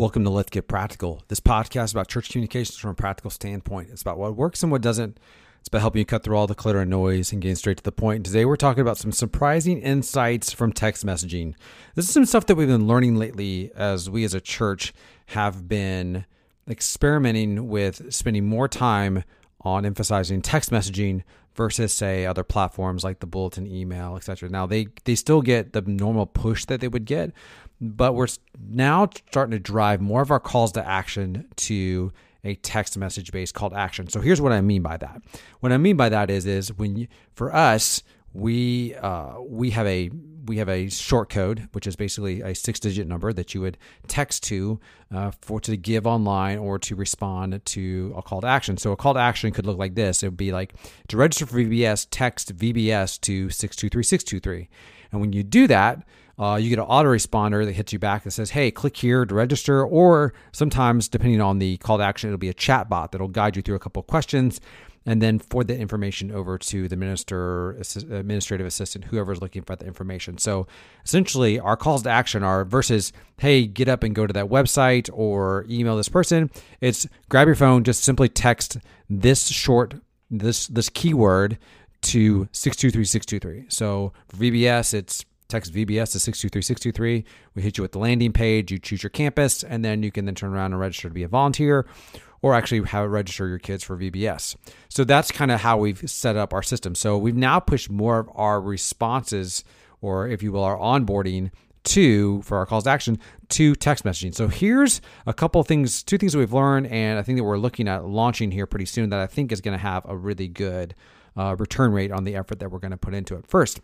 Welcome to Let's Get Practical. This podcast is about church communications from a practical standpoint. It's about what works and what doesn't. It's about helping you cut through all the clutter and noise and getting straight to the point. Today we're talking about some surprising insights from text messaging. This is some stuff that we've been learning lately as we as a church have been experimenting with spending more time on emphasizing text messaging versus say other platforms like the bulletin email etc now they they still get the normal push that they would get but we're now starting to drive more of our calls to action to a text message based call to action. So here's what I mean by that. What I mean by that is is when you, for us we uh, we have a we have a short code, which is basically a six digit number that you would text to uh, for to give online or to respond to a call to action. So a call to action could look like this. It would be like to register for VBS, text VBS to six two three six two three, and when you do that, uh, you get an autoresponder that hits you back that says, hey, click here to register. Or sometimes, depending on the call to action, it'll be a chat bot that'll guide you through a couple questions and then forward the information over to the minister, administrative assistant, whoever's looking for the information. So essentially, our calls to action are versus, hey, get up and go to that website or email this person. It's grab your phone, just simply text this short, this this keyword to 623623. So for VBS, it's text VBS to 623623. We hit you with the landing page. You choose your campus, and then you can then turn around and register to be a volunteer or actually have it register your kids for VBS. So that's kind of how we've set up our system. So we've now pushed more of our responses, or if you will, our onboarding to for our calls to action to text messaging. So here's a couple things, two things that we've learned, and I think that we're looking at launching here pretty soon that I think is going to have a really good uh, return rate on the effort that we're going to put into it. First,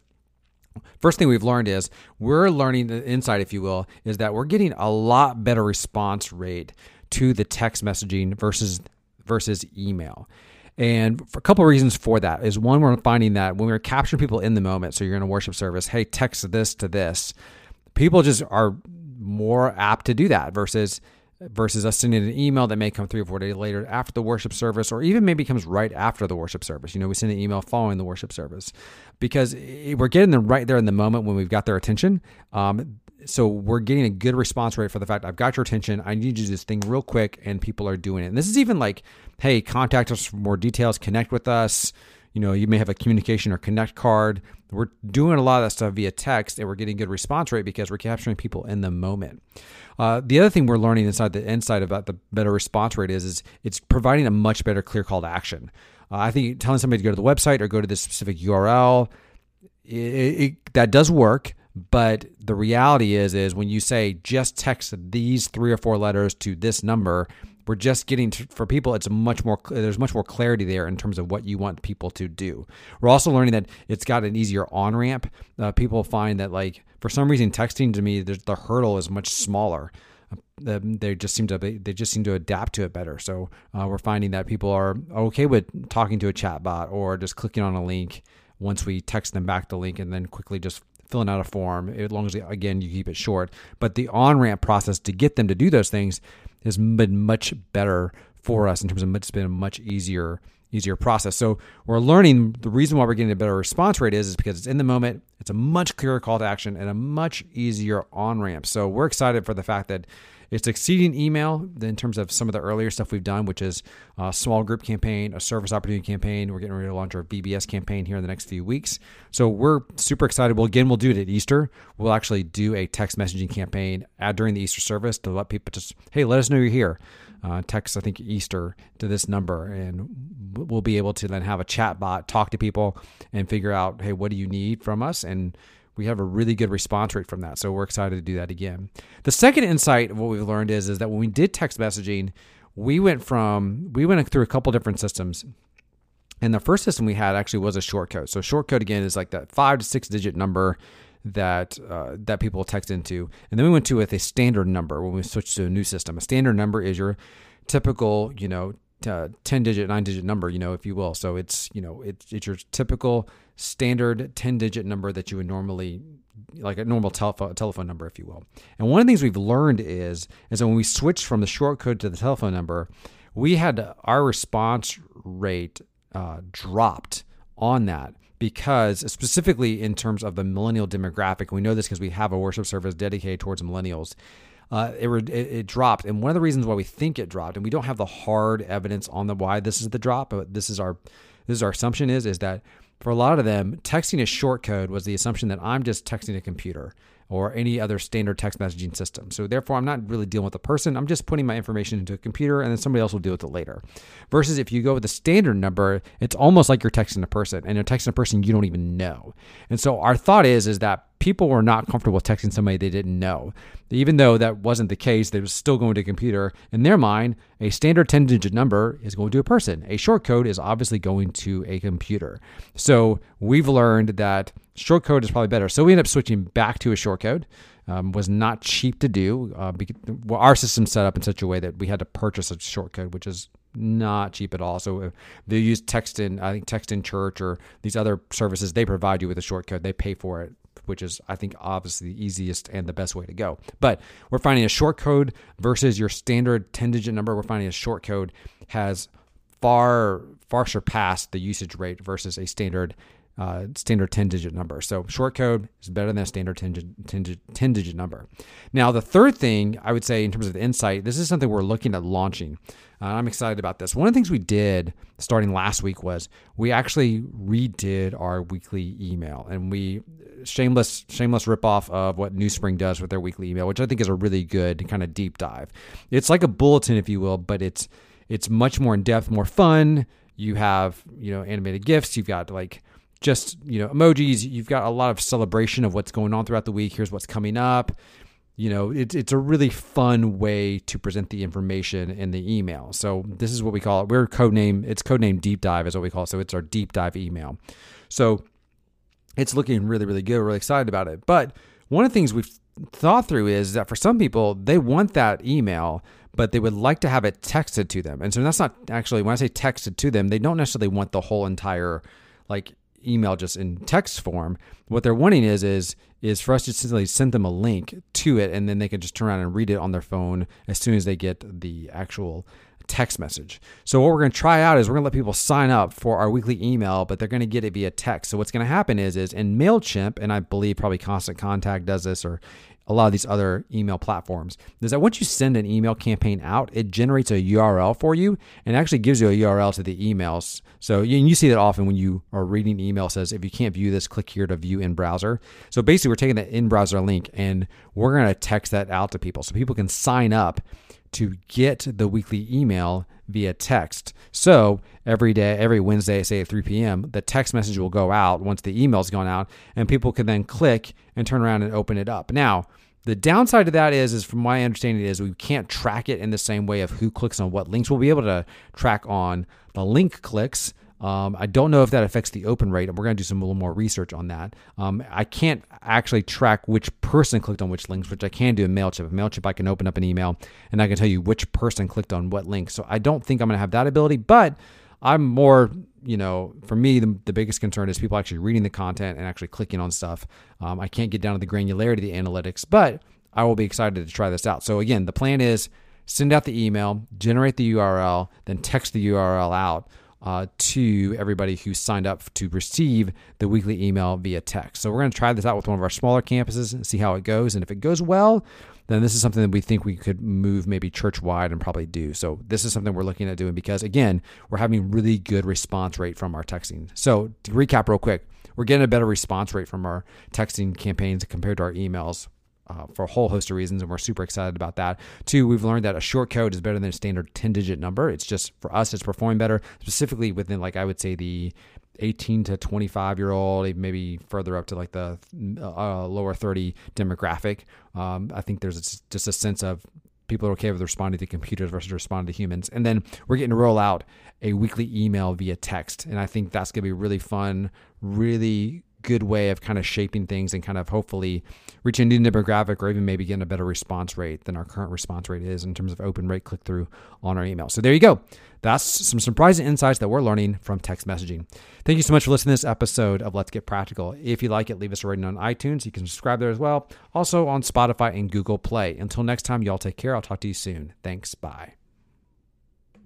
First thing we've learned is we're learning the insight, if you will, is that we're getting a lot better response rate to the text messaging versus versus email. And for a couple of reasons for that is one, we're finding that when we're capturing people in the moment, so you're in a worship service, hey, text this to this, people just are more apt to do that versus versus us sending an email that may come three or four days later after the worship service, or even maybe comes right after the worship service. You know, we send an email following the worship service because we're getting them right there in the moment when we've got their attention. Um, so we're getting a good response rate for the fact I've got your attention. I need you to do this thing real quick, and people are doing it. And this is even like, hey, contact us for more details, connect with us. You know, you may have a communication or connect card. We're doing a lot of that stuff via text, and we're getting good response rate because we're capturing people in the moment. Uh, the other thing we're learning inside the insight about the better response rate is, is it's providing a much better clear call to action. Uh, I think telling somebody to go to the website or go to this specific URL, it, it, that does work. But the reality is, is when you say just text these three or four letters to this number, we're just getting to, for people it's much more there's much more clarity there in terms of what you want people to do. We're also learning that it's got an easier on ramp uh, people find that like for some reason texting to me the hurdle is much smaller. Uh, they just seem to they just seem to adapt to it better. So uh, we're finding that people are okay with talking to a chat bot or just clicking on a link once we text them back the link and then quickly just filling out a form as long as again you keep it short but the on ramp process to get them to do those things has been much better for us in terms of it's been a much easier easier process. So we're learning the reason why we're getting a better response rate is is because it's in the moment, it's a much clearer call to action and a much easier on ramp. So we're excited for the fact that it's exceeding email in terms of some of the earlier stuff we've done, which is a small group campaign, a service opportunity campaign. We're getting ready to launch our VBS campaign here in the next few weeks. So we're super excited. Well, again, we'll do it at Easter. We'll actually do a text messaging campaign during the Easter service to let people just, hey, let us know you're here. Uh, text, I think, Easter to this number, and we'll be able to then have a chat bot talk to people and figure out, hey, what do you need from us? And we have a really good response rate from that. So we're excited to do that again. The second insight of what we've learned is, is that when we did text messaging, we went from we went through a couple different systems. And the first system we had actually was a short code. So short code again is like that five to six digit number that uh, that people text into. And then we went to with a standard number when we switched to a new system. A standard number is your typical, you know, uh, 10 digit, nine digit number, you know, if you will. So it's, you know, it's, it's your typical standard 10 digit number that you would normally, like a normal telephone, telephone number, if you will. And one of the things we've learned is, is that when we switched from the short code to the telephone number, we had our response rate uh, dropped on that because specifically in terms of the millennial demographic, we know this because we have a worship service dedicated towards millennials uh, it, it, it dropped. And one of the reasons why we think it dropped, and we don't have the hard evidence on the why this is the drop, but this is our this is our assumption is is that for a lot of them, texting a short code was the assumption that I'm just texting a computer or any other standard text messaging system. So therefore, I'm not really dealing with a person. I'm just putting my information into a computer and then somebody else will deal with it later. Versus if you go with the standard number, it's almost like you're texting a person and you're texting a person you don't even know. And so our thought is is that people were not comfortable texting somebody they didn't know. Even though that wasn't the case, they were still going to a computer. In their mind, a standard 10 digit number is going to a person. A short code is obviously going to a computer. So we've learned that short code is probably better. So we end up switching back to a short code. Um, was not cheap to do. Uh, our system set up in such a way that we had to purchase a short code, which is not cheap at all. So they use text in, I think text in church or these other services, they provide you with a short code. They pay for it which is, I think, obviously the easiest and the best way to go. But we're finding a short code versus your standard 10 digit number. We're finding a short code has far, far surpassed the usage rate versus a standard uh, standard 10 digit number. So short code is better than a standard 10 digit, 10, 10 digit number. Now, the third thing I would say in terms of the insight, this is something we're looking at launching. Uh, I'm excited about this. One of the things we did starting last week was we actually redid our weekly email and we shameless shameless ripoff of what NewSpring does with their weekly email, which I think is a really good kind of deep dive. It's like a bulletin, if you will, but it's it's much more in depth, more fun. You have you know animated gifs. You've got like just you know emojis. You've got a lot of celebration of what's going on throughout the week. Here's what's coming up. You know, it's it's a really fun way to present the information in the email. So this is what we call it. We're codename. It's codename deep dive is what we call it. So it's our deep dive email. So it's looking really, really good. We're really excited about it. But one of the things we've thought through is that for some people, they want that email, but they would like to have it texted to them. And so that's not actually, when I say texted to them, they don't necessarily want the whole entire like email just in text form. What they're wanting is is is for us to simply send them a link to it, and then they can just turn around and read it on their phone as soon as they get the actual text message. So what we're going to try out is we're going to let people sign up for our weekly email, but they're going to get it via text. So what's going to happen is is in Mailchimp, and I believe probably Constant Contact does this, or a lot of these other email platforms is that once you send an email campaign out, it generates a URL for you and actually gives you a URL to the emails. So you, see that often when you are reading email says, if you can't view this, click here to view in browser. So basically, we're taking that in browser link and we're going to text that out to people so people can sign up to get the weekly email via text. So every day, every Wednesday, say at 3 p.m., the text message will go out once the email's gone out, and people can then click and turn around and open it up. Now, the downside to that is, is from my understanding, is we can't track it in the same way of who clicks on what links. We'll be able to track on the link clicks um, I don't know if that affects the open rate, and we're going to do some a little more research on that. Um, I can't actually track which person clicked on which links, which I can do in Mailchimp. In Mailchimp, I can open up an email and I can tell you which person clicked on what link. So I don't think I'm going to have that ability, but I'm more, you know, for me, the, the biggest concern is people actually reading the content and actually clicking on stuff. Um, I can't get down to the granularity of the analytics, but I will be excited to try this out. So again, the plan is send out the email, generate the URL, then text the URL out uh, to everybody who signed up to receive the weekly email via text. So we're going to try this out with one of our smaller campuses and see how it goes. And if it goes well, then this is something that we think we could move maybe church wide and probably do. So this is something we're looking at doing because again, we're having really good response rate from our texting. So to recap real quick, we're getting a better response rate from our texting campaigns compared to our emails uh, for a whole host of reasons, and we're super excited about that. Two, we've learned that a short code is better than a standard 10 digit number. It's just for us, it's performing better, specifically within, like, I would say the 18 to 25 year old, maybe further up to like the uh, lower 30 demographic. Um, I think there's just a sense of people are okay with responding to computers versus responding to humans. And then we're getting to roll out a weekly email via text. And I think that's going to be really fun, really good way of kind of shaping things and kind of hopefully reaching a new demographic or even maybe getting a better response rate than our current response rate is in terms of open rate click through on our email. So there you go. That's some surprising insights that we're learning from text messaging. Thank you so much for listening to this episode of Let's Get Practical. If you like it, leave us a rating on iTunes. You can subscribe there as well. Also on Spotify and Google Play. Until next time, y'all take care. I'll talk to you soon. Thanks. Bye.